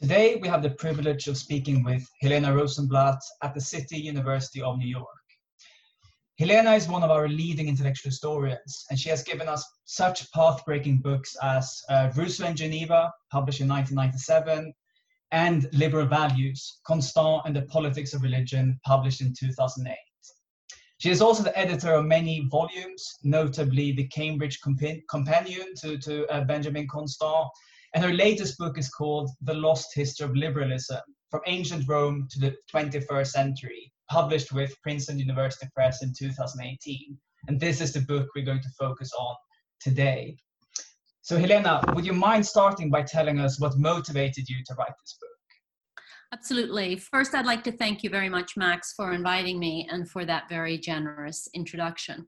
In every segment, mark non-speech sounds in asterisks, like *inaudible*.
Today, we have the privilege of speaking with Helena Rosenblatt at the City University of New York. Helena is one of our leading intellectual historians, and she has given us such path-breaking books as uh, Rousseau in Geneva, published in 1997, and Liberal Values, Constant and the Politics of Religion, published in 2008. She is also the editor of many volumes, notably the Cambridge Compa Companion to, to uh, Benjamin Constant, and her latest book is called The Lost History of Liberalism From Ancient Rome to the 21st Century, published with Princeton University Press in 2018. And this is the book we're going to focus on today. So, Helena, would you mind starting by telling us what motivated you to write this book? Absolutely. First, I'd like to thank you very much, Max, for inviting me and for that very generous introduction.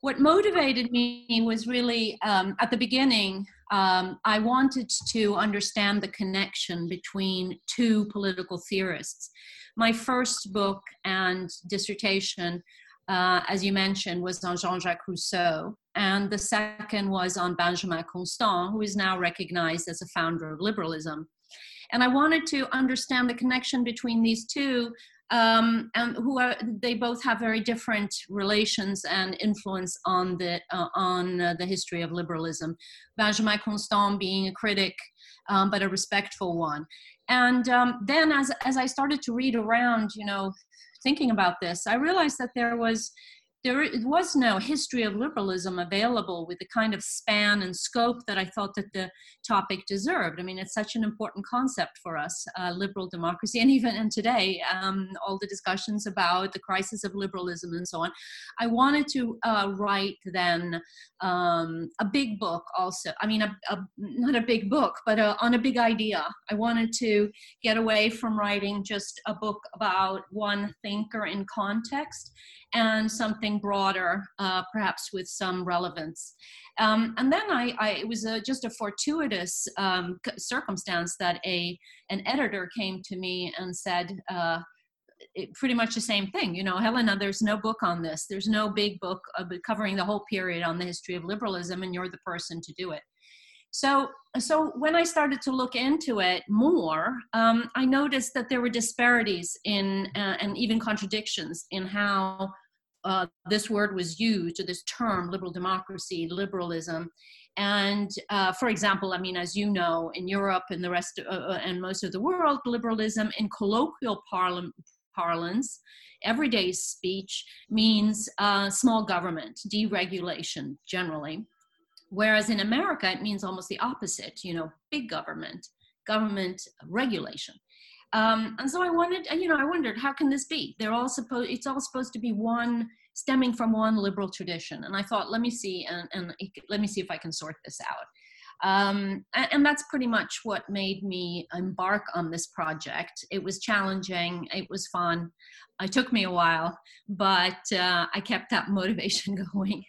What motivated me was really um, at the beginning, um, I wanted to understand the connection between two political theorists. My first book and dissertation, uh, as you mentioned, was on Jean Jacques Rousseau, and the second was on Benjamin Constant, who is now recognized as a founder of liberalism. And I wanted to understand the connection between these two um, and who are they both have very different relations and influence on the uh, on uh, the history of liberalism. Benjamin Constant being a critic, um, but a respectful one. And um, then, as as I started to read around, you know, thinking about this, I realized that there was there was no history of liberalism available with the kind of span and scope that I thought that the topic deserved. I mean, it's such an important concept for us, uh, liberal democracy, and even in today, um, all the discussions about the crisis of liberalism and so on. I wanted to uh, write then um, a big book also. I mean, a, a, not a big book, but a, on a big idea. I wanted to get away from writing just a book about one thinker in context and something broader, uh, perhaps with some relevance. Um, and then I, I, it was a, just a fortuitous um, circumstance that a an editor came to me and said. Uh, it, pretty much the same thing. You know, Helena, there's no book on this. There's no big book covering the whole period on the history of liberalism, and you're the person to do it. So, so when I started to look into it more, um, I noticed that there were disparities in uh, and even contradictions in how uh, this word was used, or this term, liberal democracy, liberalism. And uh, for example, I mean, as you know, in Europe and the rest, of, uh, uh, and most of the world, liberalism in colloquial parla- parlance, everyday speech means uh, small government, deregulation generally. Whereas in America, it means almost the opposite, you know, big government, government regulation. Um, and so I wanted, you know, I wondered how can this be? They're all supposed, it's all supposed to be one, stemming from one liberal tradition. And I thought, let me see, and, and let me see if I can sort this out. Um, and, and, that's pretty much what made me embark on this project. It was challenging, it was fun. It took me a while, but uh, I kept that *laughs* motivation *laughs* going.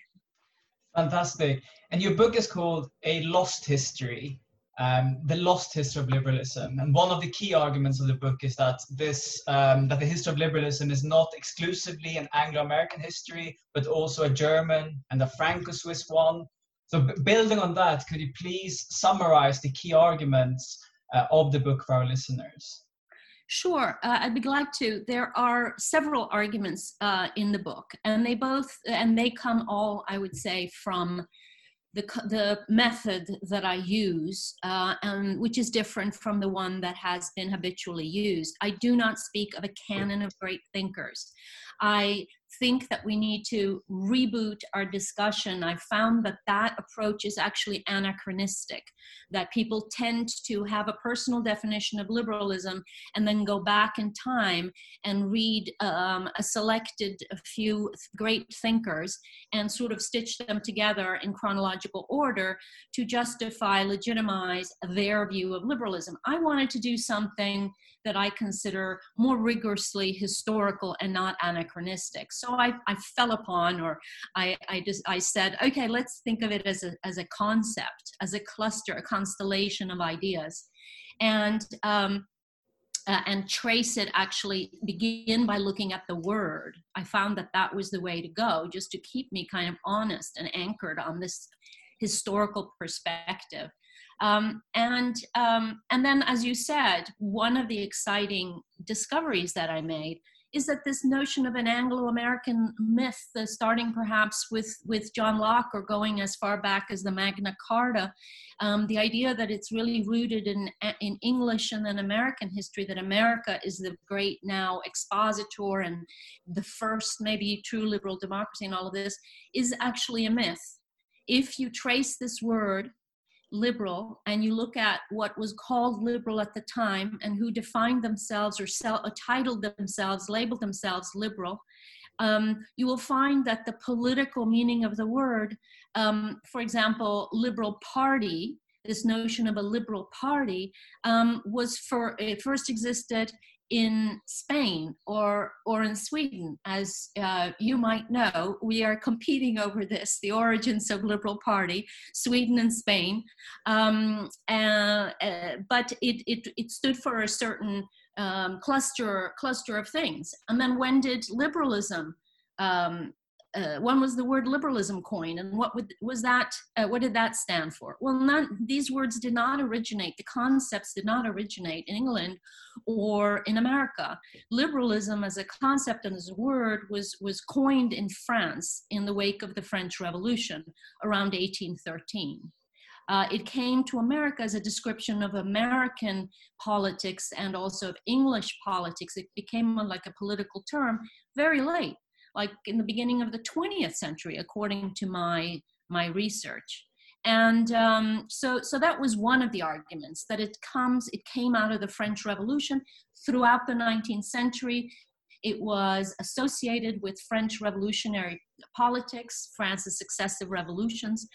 Fantastic. And your book is called A Lost History um, the lost history of liberalism. And one of the key arguments of the book is that this um, that the history of liberalism is not exclusively an Anglo-American history, but also a German and a Franco-Swiss one. So, building on that, could you please summarize the key arguments uh, of the book for our listeners? Sure, uh, I'd be glad to. There are several arguments uh, in the book, and they both and they come all, I would say, from the, the method that I use, uh, and which is different from the one that has been habitually used. I do not speak of a canon of great thinkers. I think that we need to reboot our discussion, I found that that approach is actually anachronistic, that people tend to have a personal definition of liberalism and then go back in time and read um, a selected a few great thinkers and sort of stitch them together in chronological order to justify, legitimize their view of liberalism. I wanted to do something that I consider more rigorously historical and not anachronistic. So I, I fell upon, or I, I just I said, okay, let's think of it as a as a concept, as a cluster, a constellation of ideas, and um, uh, and trace it actually begin by looking at the word. I found that that was the way to go just to keep me kind of honest and anchored on this historical perspective. Um, and um, and then, as you said, one of the exciting discoveries that I made is that this notion of an Anglo-American myth, the starting perhaps with with John Locke or going as far back as the Magna Carta, um, the idea that it's really rooted in in English and then American history, that America is the great now expositor and the first maybe true liberal democracy and all of this, is actually a myth. If you trace this word liberal and you look at what was called liberal at the time and who defined themselves or, or titled themselves, labeled themselves liberal, um, you will find that the political meaning of the word, um, for example, liberal party, this notion of a liberal party, um, was for it first existed in Spain or, or in Sweden. As uh, you might know, we are competing over this, the origins of Liberal Party, Sweden and Spain. Um, uh, uh, but it, it, it stood for a certain um, cluster, cluster of things. And then when did liberalism um, uh, when was the word liberalism coined and what would, was that uh, what did that stand for? Well none, these words did not originate the concepts did not originate in england or in america. Liberalism as a concept and as a word was was coined in france in the wake of the french revolution around 1813 uh, it came to America as a description of American politics and also of English politics. It became like a political term very late like in the beginning of the 20th century, according to my my research. And um, so, so that was one of the arguments that it comes, it came out of the French Revolution throughout the 19th century. It was associated with French revolutionary politics, France's successive revolutions.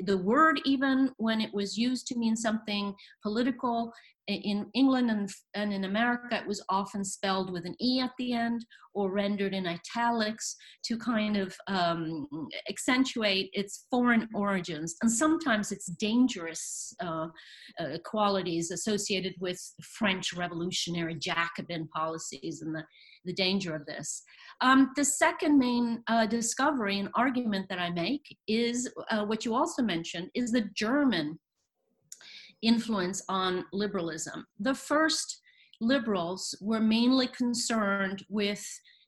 The word, even when it was used to mean something political, in England and, and in America, it was often spelled with an E at the end or rendered in italics to kind of um, accentuate its foreign origins and sometimes its dangerous uh, uh, qualities associated with French revolutionary Jacobin policies and the, the danger of this. Um, the second main uh, discovery and argument that I make is uh, what you also mentioned is the German influence on liberalism. The first liberals were mainly concerned with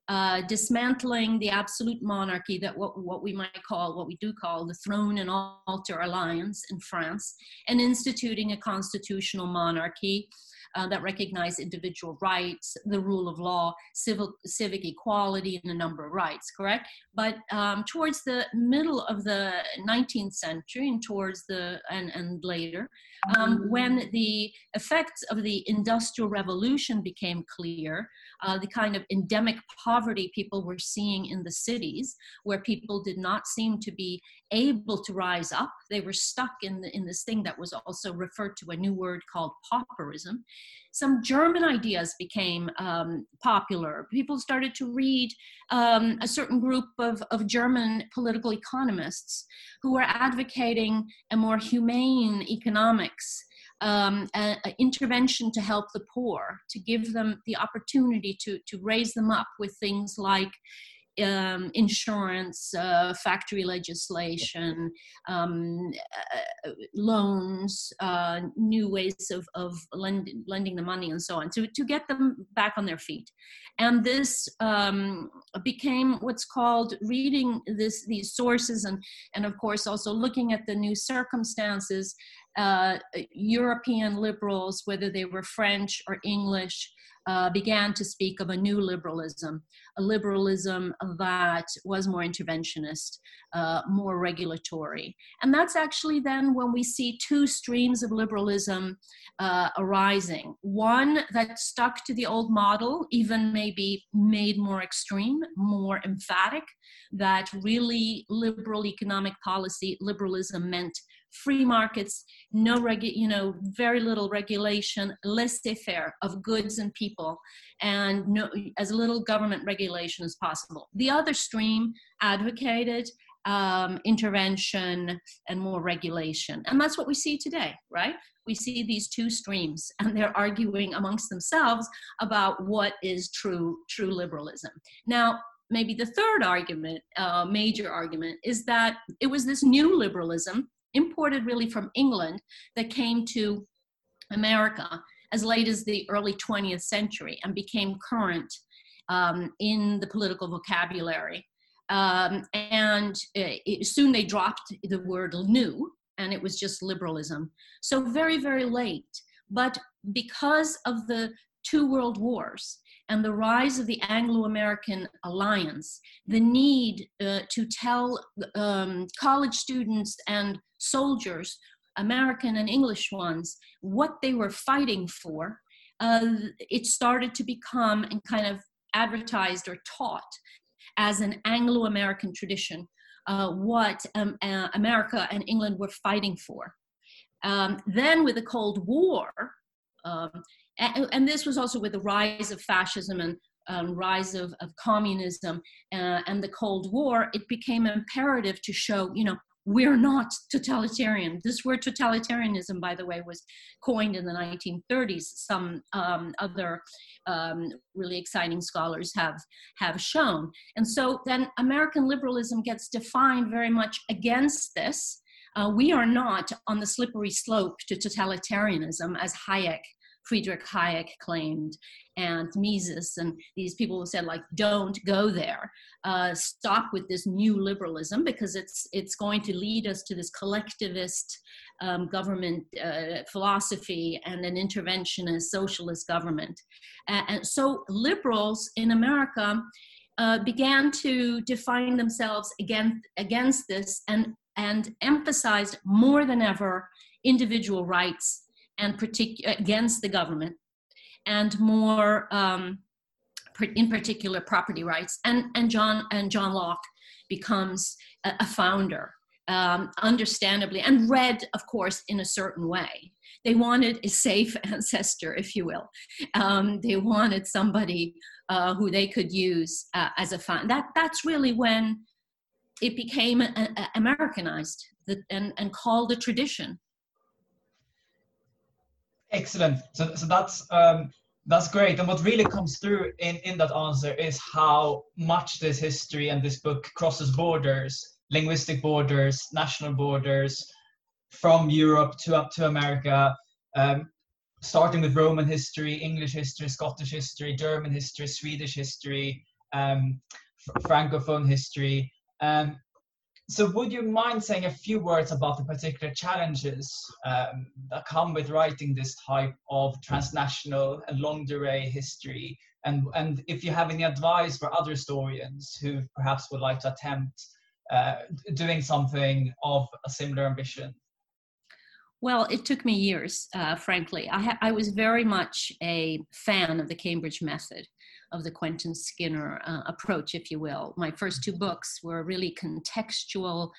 uh, dismantling the absolute monarchy that what, what we might call what we do call the throne and altar alliance in france and instituting a constitutional monarchy uh, that recognize individual rights, the rule of law, civil, civic equality, and a number of rights, correct? But um, towards the middle of the 19th century and towards the, and, and later, um, when the effects of the Industrial Revolution became clear, uh, the kind of endemic poverty people were seeing in the cities, where people did not seem to be able to rise up. They were stuck in, the, in this thing that was also referred to a new word called pauperism. Some German ideas became um, popular. People started to read um, a certain group of, of German political economists who were advocating a more humane economics um, a, a intervention to help the poor, to give them the opportunity to, to raise them up with things like um, insurance, uh, factory legislation, um, uh, loans, uh, new ways of, of lend, lending the money, and so on, to, to get them back on their feet. And this um, became what's called reading this, these sources and, and, of course, also looking at the new circumstances. Uh, European liberals, whether they were French or English, uh, began to speak of a new liberalism, a liberalism that was more interventionist, uh, more regulatory. And that's actually then when we see two streams of liberalism uh, arising. One that stuck to the old model, even maybe made more extreme, more emphatic, that really liberal economic policy, liberalism meant free markets, no regu- you know, very little regulation, laissez-faire of goods and people, and no, as little government regulation as possible. The other stream advocated um, intervention and more regulation, and that's what we see today, right? We see these two streams, and they're arguing amongst themselves about what is true true liberalism. Now, maybe the third argument, uh, major argument, is that it was this new liberalism imported really from England that came to America as late as the early 20th century and became current um, in the political vocabulary. Um, and it, it, soon they dropped the word new and it was just liberalism. So, very, very late. But because of the two world wars and the rise of the Anglo American alliance, the need uh, to tell um, college students and soldiers, American and English ones, what they were fighting for, uh, it started to become and kind of advertised or taught as an Anglo American tradition uh, what um, uh, America and England were fighting for. Um, then, with the Cold War, um, and, and, this was also with the rise of fascism and um, rise of, of communism uh, and the Cold War, it became imperative to show, you know, we're not totalitarian. This word totalitarianism, by the way, was coined in the 1930s. Some um, other um, really exciting scholars have have shown, and so then American liberalism gets defined very much against this. Uh, we are not on the slippery slope to totalitarianism, as Hayek Friedrich Hayek claimed, and Mises, and these people who said like, "Don't go there. Uh, stop with this new liberalism because it's it's going to lead us to this collectivist um, government uh, philosophy and an interventionist socialist government." Uh, and so liberals in America. Uh, began to define themselves against against this and and emphasized more than ever individual rights and partic- against the government, and more, um, in particular, property rights. And, and, John, and John Locke becomes a, a founder, um, understandably, and read, of course, in a certain way. They wanted a safe *laughs* ancestor, if you will. Um, they wanted somebody uh, who they could use uh, as a founder. That, that's really when it became a, a Americanized and, and called a tradition. Excellent. So, so that's um, that's great. And what really comes through in, in that answer is how much this history and this book crosses borders, linguistic borders, national borders, from Europe to up to America, um, starting with Roman history, English history, Scottish history, German history, Swedish history, um, Francophone history. Um, so would you mind saying a few words about the particular challenges um, that come with writing this type of transnational and longue durée history? And, and if you have any advice for other historians who perhaps would like to attempt uh, doing something of a similar ambition? Well, it took me years, uh, frankly. I, I was very much a fan of the Cambridge method of the Quentin Skinner uh, approach, if you will. My first two books were really contextual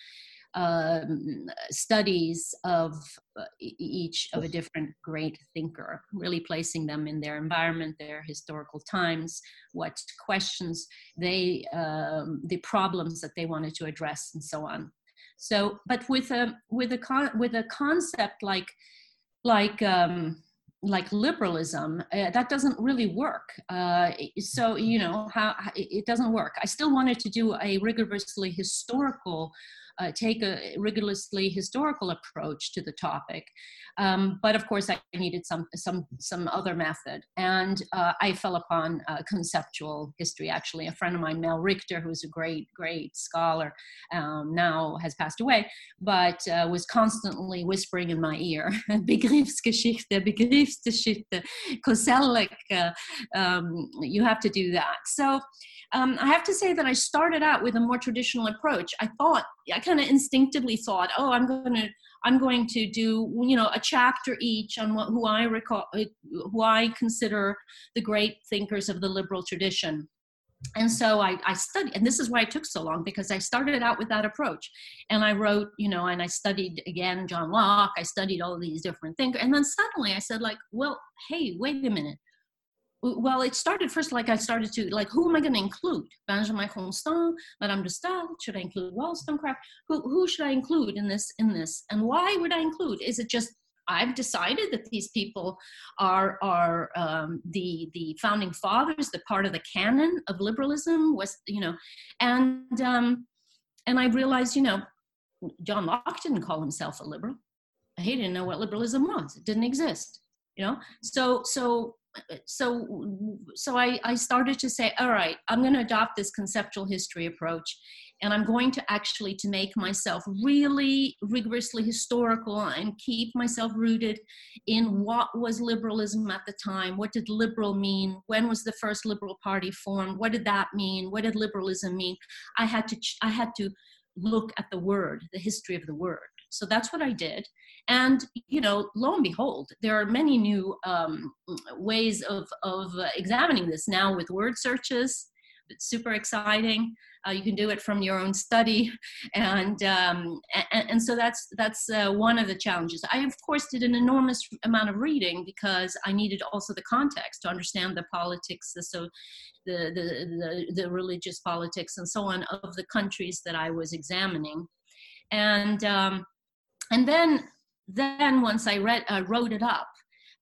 um, studies of uh, each of a different great thinker, really placing them in their environment, their historical times, what questions they, um, the problems that they wanted to address, and so on. So, but with a with a con- with a concept like like um, like liberalism uh, that doesn't really work. Uh, so you know how it doesn't work. I still wanted to do a rigorously historical uh, take a rigorously historical approach to the topic. Um, but of course, I needed some some some other method, and uh, I fell upon uh, conceptual history. Actually, a friend of mine, Mel Richter, who's a great great scholar, um, now has passed away, but uh, was constantly whispering in my ear, *laughs* Begriffsgeschichte, Begriffsgeschichte, Koselleck, uh, um, you have to do that. So um, I have to say that I started out with a more traditional approach. I thought, I kind of instinctively thought, oh, I'm going to, I'm going to do, you know, a chapter each on what, who I recall, who I consider the great thinkers of the liberal tradition. And so I, I studied, and this is why it took so long because I started out with that approach. And I wrote, you know, and I studied again John Locke, I studied all these different things. And then suddenly I said, like, well, hey, wait a minute well, it started first like I started to like, who am I going to include? Benjamin Constant, Madame de Stael. Should I include Wollstonecraft? Who who should I include in this in this? And why would I include? Is it just I've decided that these people are are um, the the founding fathers, the part of the canon of liberalism was you know, and um, and I realized you know John Locke didn't call himself a liberal. He didn't know what liberalism was. It didn't exist. You know, so so so so I, I started to say all right i'm going to adopt this conceptual history approach and i'm going to actually to make myself really rigorously historical and keep myself rooted in what was liberalism at the time what did liberal mean when was the first liberal party formed what did that mean what did liberalism mean? I had to i had to look at the word the history of the word so that's what I did. And, you know, lo and behold, there are many new um, ways of, of examining this now with word searches. It's super exciting. Uh, you can do it from your own study, *laughs* and um, and, and, so that's that's uh, one of the challenges. I of course did an enormous amount of reading because I needed also the context to understand the politics, the so the the the, the religious politics and so on of the countries that I was examining, and um, and then then once I read uh, wrote it up,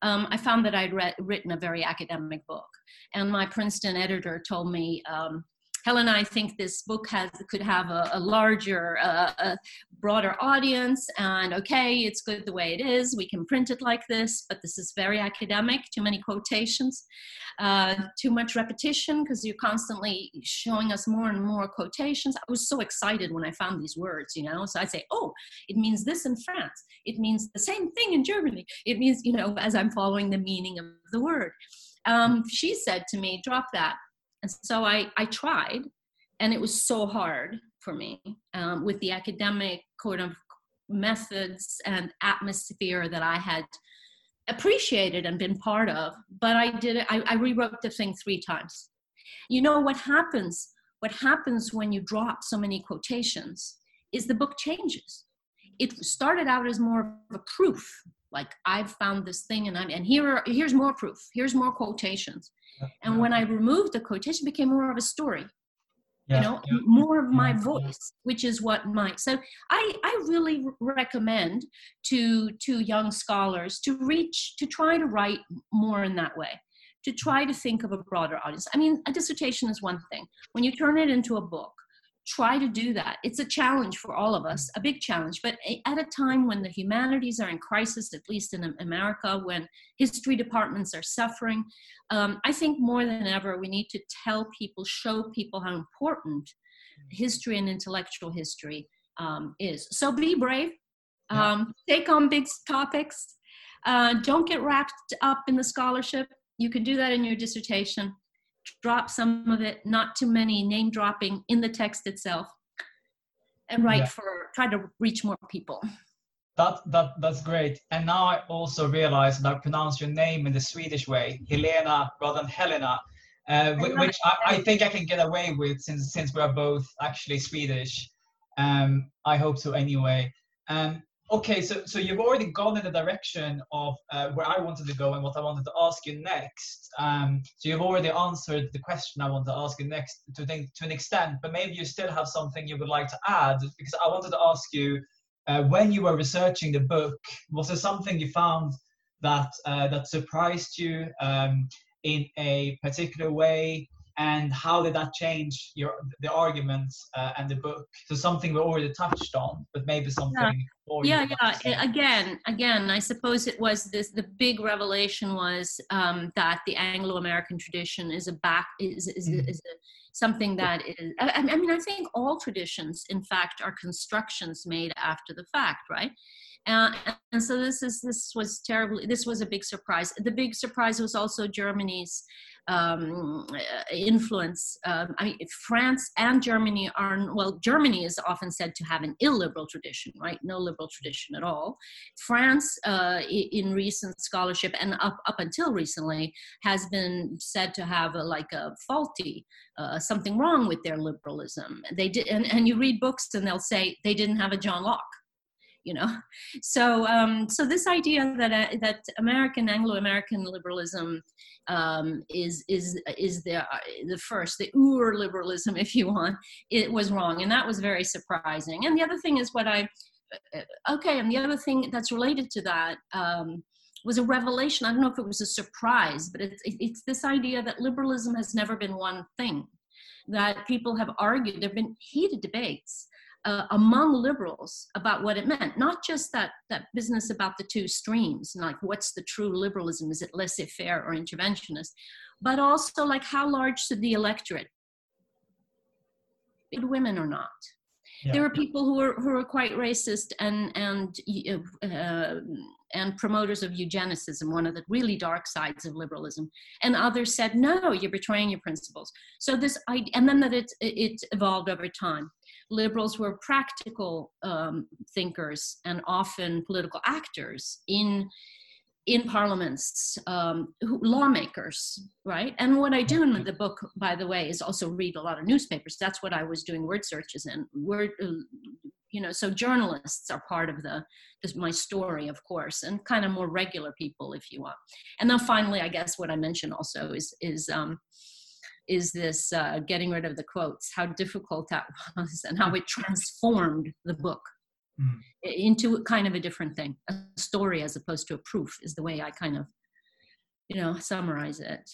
um, I found that I'd written a very academic book, and my Princeton editor told me. Um, Helen, I think this book has could have a, a larger, uh, a broader audience, and okay, it's good the way it is. We can print it like this, but this is very academic. Too many quotations, uh, too much repetition because you're constantly showing us more and more quotations. I was so excited when I found these words, you know. So I say, oh, it means this in France. It means the same thing in Germany. It means, you know, as I'm following the meaning of the word. Um, she said to me, drop that and so I, I tried, and it was so hard for me um, with the academic kind of methods and atmosphere that I had appreciated and been part of. But I did it, I, I rewrote the thing three times. You know what happens? What happens when you drop so many quotations is the book changes. It started out as more of a proof, like I've found this thing, and I'm, and here are, here's more proof. Here's more quotations. And when I removed the quotation, became more of a story. Yeah. You know, yeah. more of my voice, which is what my so I I really recommend to to young scholars to reach to try to write more in that way to try to think of a broader audience. I mean, a dissertation is one thing. When you turn it into a book, try to do that. It's a challenge for all of us, a big challenge. But at a time when the humanities are in crisis, at least in America, when history departments are suffering, um, I think more than ever we need to tell people, show people how important history and intellectual history um, is. So be brave, um, yeah. take on big topics, uh, don't get wrapped up in the scholarship. You can do that in your dissertation drop some of it, not too many name dropping in the text itself, and write yeah. for try to reach more people. That, that that's great. And now I also realize that I pronounce your name in the Swedish way, Helena rather than Helena, uh, which I, I, think I can get away with since since we are both actually Swedish. Um, I hope so anyway. Um, okay, so so you've already gone in the direction of uh, where I wanted to go and what I wanted to ask you next. Um, so you've already answered the question I want to ask you next to think to an extent, but maybe you still have something you would like to add because I wanted to ask you uh, when you were researching the book, was there something you found that uh, that surprised you um, in a particular way? And how did that change your the arguments uh, and the book? So something we already touched on but maybe something yeah yeah, yeah. again again i suppose it was this the big revelation was um, that the anglo-american tradition is a back is is, mm-hmm. is a, something that is I, I mean i think all traditions in fact are constructions made after the fact right? Uh, and so this is this was terribly this was a big surprise. The big surprise was also germany's um, influence. Um, I mean, France and Germany are, well, Germany is often said to have an illiberal tradition, right? No liberal tradition at all. France, uh, in recent scholarship and up, up until recently, has been said to have a, like a faulty, uh, something wrong with their liberalism. They did, and, and you read books and they'll say they didn't have a John Locke you know? *laughs* So um, so this idea that uh, that american anglo-american liberalism um, is is is the uh, the first the ur liberalism if you want it was wrong and that was very surprising. And the other thing is what i uh, okay and the other thing that's related to that um, was a revelation. I don't know if it was a surprise but it's it's this idea that liberalism has never been one thing that people have argued there have been heated debates uh, among liberals about what it meant. Not just that that business about the two streams, like what's the true liberalism? Is it laissez-faire or interventionist? But also like how large should the electorate? Be? Women or not? Yeah. There were people who were who were quite racist and and uh, and promoters of eugenicism, one of the really dark sides of liberalism. And others said, no, you're betraying your principles. So this, and then that it, it evolved over time. Liberals were practical um, thinkers and often political actors in in parliaments, um, lawmakers, right? And what I do in the book, by the way, is also read a lot of newspapers. That's what I was doing word searches in. Word, uh, you know, so journalists are part of the this, my story, of course, and kind of more regular people, if you want. And then finally, I guess what I mentioned also is is um, is this uh, getting rid of the quotes, how difficult that *laughs* was, and how it transformed the book mm. into kind of a different thing a story as opposed to a proof is the way i kind of you know summarize it.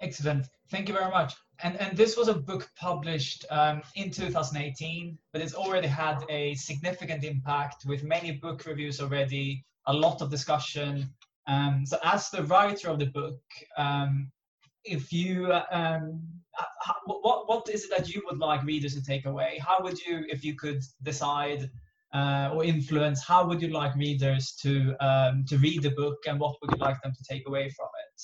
Excellent. Thank you very much. And and this was a book published um, in 2018 but it's already had a significant impact with many book reviews already a lot of discussion. Um, so as the writer of the book um, if you um, what what is it that you would like readers to take away how would you if you could decide uh, or influence, how would you like readers to um, to read the book, and what would you like them to take away from it?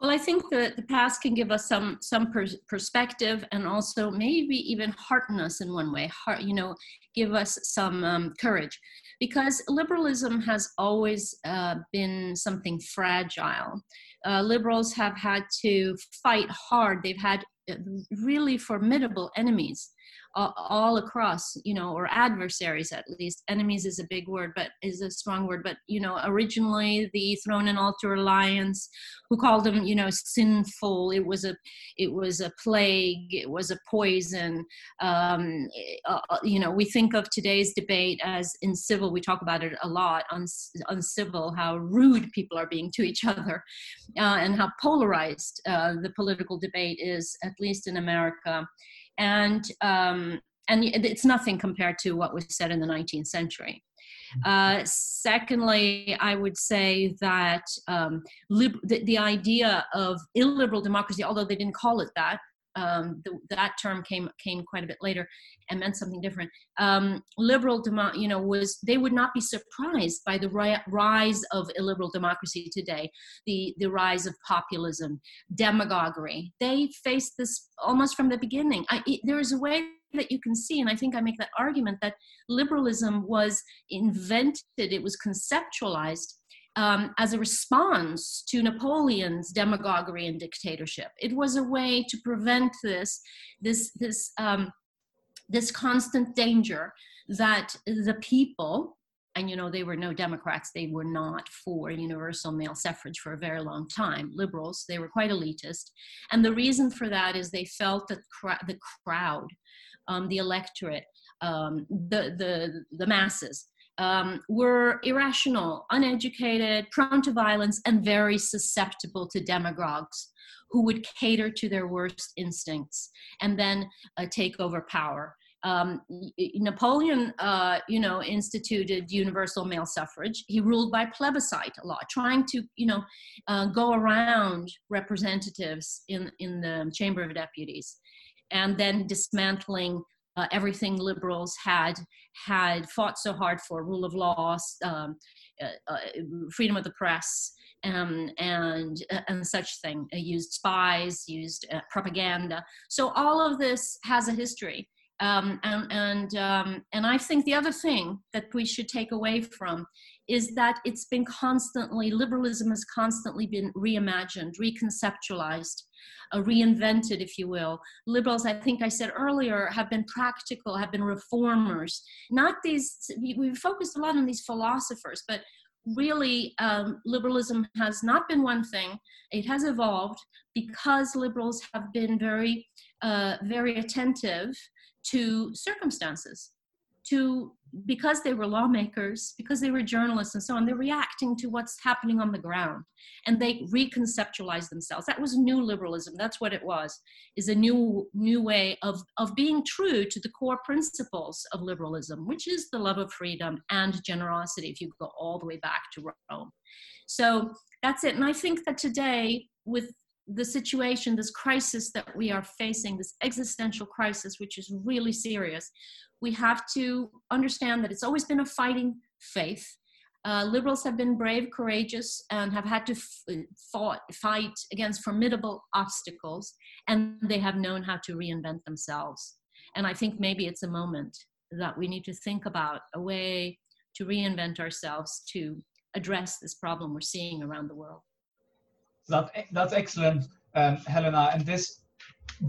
Well, I think that the past can give us some some per- perspective, and also maybe even hearten us in one way. Heart, you know, give us some um, courage, because liberalism has always uh, been something fragile. Uh, liberals have had to fight hard. They've had uh, really formidable enemies all across, you know, or adversaries at least. Enemies is a big word, but is a strong word. But you know, originally the Throne and Altar Alliance, who called them, you know, sinful. It was a, it was a plague. It was a poison. Um, uh, uh you know, we think of today's debate as in civil. We talk about it a lot on uncivil, how rude people are being to each other, uh, and how polarized uh, the political debate is, at least in America and um, and it's nothing compared to what was said in the 19th century. Mm-hmm. Uh, secondly, I would say that um, lib- the, the, idea of illiberal democracy, although they didn't call it that, um, the, that term came came quite a bit later and meant something different. Um, liberal, demo- you know, was they would not be surprised by the ri- rise of illiberal democracy today, the the rise of populism, demagoguery. They faced this almost from the beginning. I, it, there is a way that you can see, and I think I make that argument that liberalism was invented, it was conceptualized um, as a response to Napoleon's demagoguery and dictatorship. It was a way to prevent this, this, this, um, this constant danger that the people, and you know they were no democrats they were not for universal male suffrage for a very long time liberals they were quite elitist and the reason for that is they felt that the crowd um, the electorate um, the, the the masses um, were irrational, uneducated, prone to violence, and very susceptible to demagogues who would cater to their worst instincts and then uh, take over power. Um, Napoleon, uh, you know, instituted universal male suffrage. He ruled by plebiscite a lot, trying to, you know, uh, go around representatives in in the Chamber of Deputies, and then dismantling uh, everything liberals had had fought so hard for rule of law um, uh, uh, freedom of the press um, and uh, and such thing uh, used spies used uh, propaganda. So all of this has a history um, and and um, and I think the other thing that we should take away from is that it's been constantly liberalism has constantly been reimagined, reconceptualized, uh, reinvented, if you will. Liberals, I think I said earlier, have been practical, have been reformers. Not these. We focused a lot on these philosophers, but really um, liberalism has not been one thing it has evolved because liberals have been very uh, very attentive to circumstances to because they were lawmakers, because they were journalists and so on, they're reacting to what's happening on the ground and they reconceptualize themselves. That was new liberalism. That's what it was, is a new new way of, of being true to the core principles of liberalism, which is the love of freedom and generosity, if you go all the way back to Rome. So that's it. And I think that today, with the situation, this crisis that we are facing, this existential crisis, which is really serious, we have to understand that it's always been a fighting faith. Uh, liberals have been brave, courageous, and have had to f- fought, fight against formidable obstacles, and they have known how to reinvent themselves. And I think maybe it's a moment that we need to think about a way to reinvent ourselves to address this problem we're seeing around the world. That, that's excellent, um, Helena. And this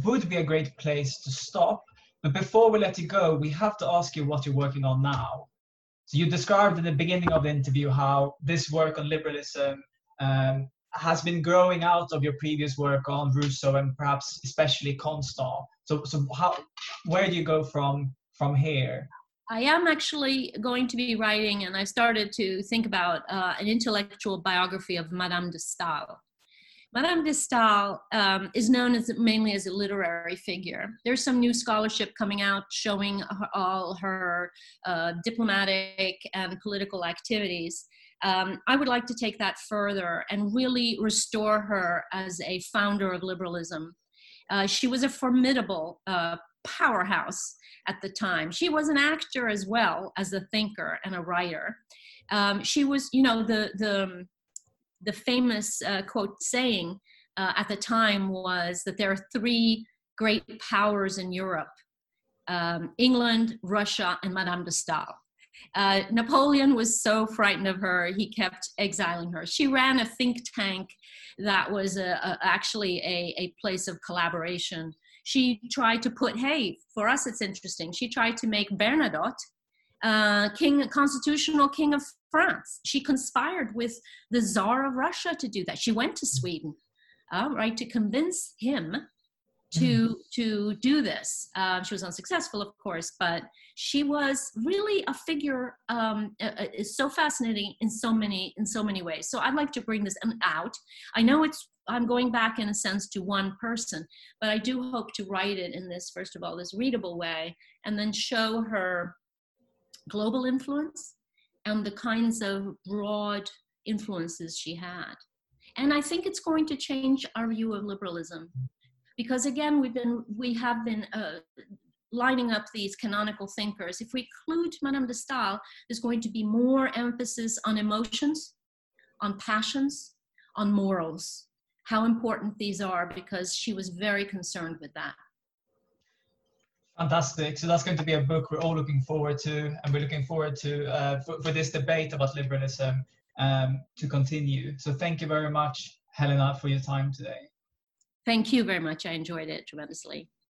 would be a great place to stop. But before we let you go, we have to ask you what you're working on now. So you described in the beginning of the interview how this work on liberalism um, has been growing out of your previous work on Rousseau and perhaps especially Constant. So, so how, where do you go from from here? I am actually going to be writing, and I started to think about uh, an intellectual biography of Madame de Stael. Madame de Stael um, is known as mainly as a literary figure. There's some new scholarship coming out showing her, all her uh, diplomatic and political activities. Um, I would like to take that further and really restore her as a founder of liberalism. Uh, she was a formidable uh, powerhouse at the time. She was an actor as well as a thinker and a writer. Um, she was, you know, the the the famous uh, quote saying uh, at the time was that there are three great powers in Europe um, England, Russia, and Madame de Stael. Uh, Napoleon was so frightened of her, he kept exiling her. She ran a think tank that was a, a, actually a, a place of collaboration. She tried to put, hey, for us it's interesting, she tried to make Bernadotte uh, king, constitutional king of France. She conspired with the Tsar of Russia to do that. She went to Sweden, uh, right, to convince him to mm. to do this. Uh, she was unsuccessful, of course, but she was really a figure um, is so fascinating in so many in so many ways. So I'd like to bring this out. I know it's I'm going back in a sense to one person, but I do hope to write it in this first of all this readable way, and then show her global influence and the kinds of broad influences she had. And I think it's going to change our view of liberalism because again we've been we have been uh, lining up these canonical thinkers. If we include Madame de Stael, there's going to be more emphasis on emotions, on passions, on morals, how important these are because she was very concerned with that. Fantastic. So that's going to be a book we're all looking forward to, and we're looking forward to uh, for, for, this debate about liberalism um, to continue. So thank you very much, Helena, for your time today. Thank you very much. I enjoyed it tremendously.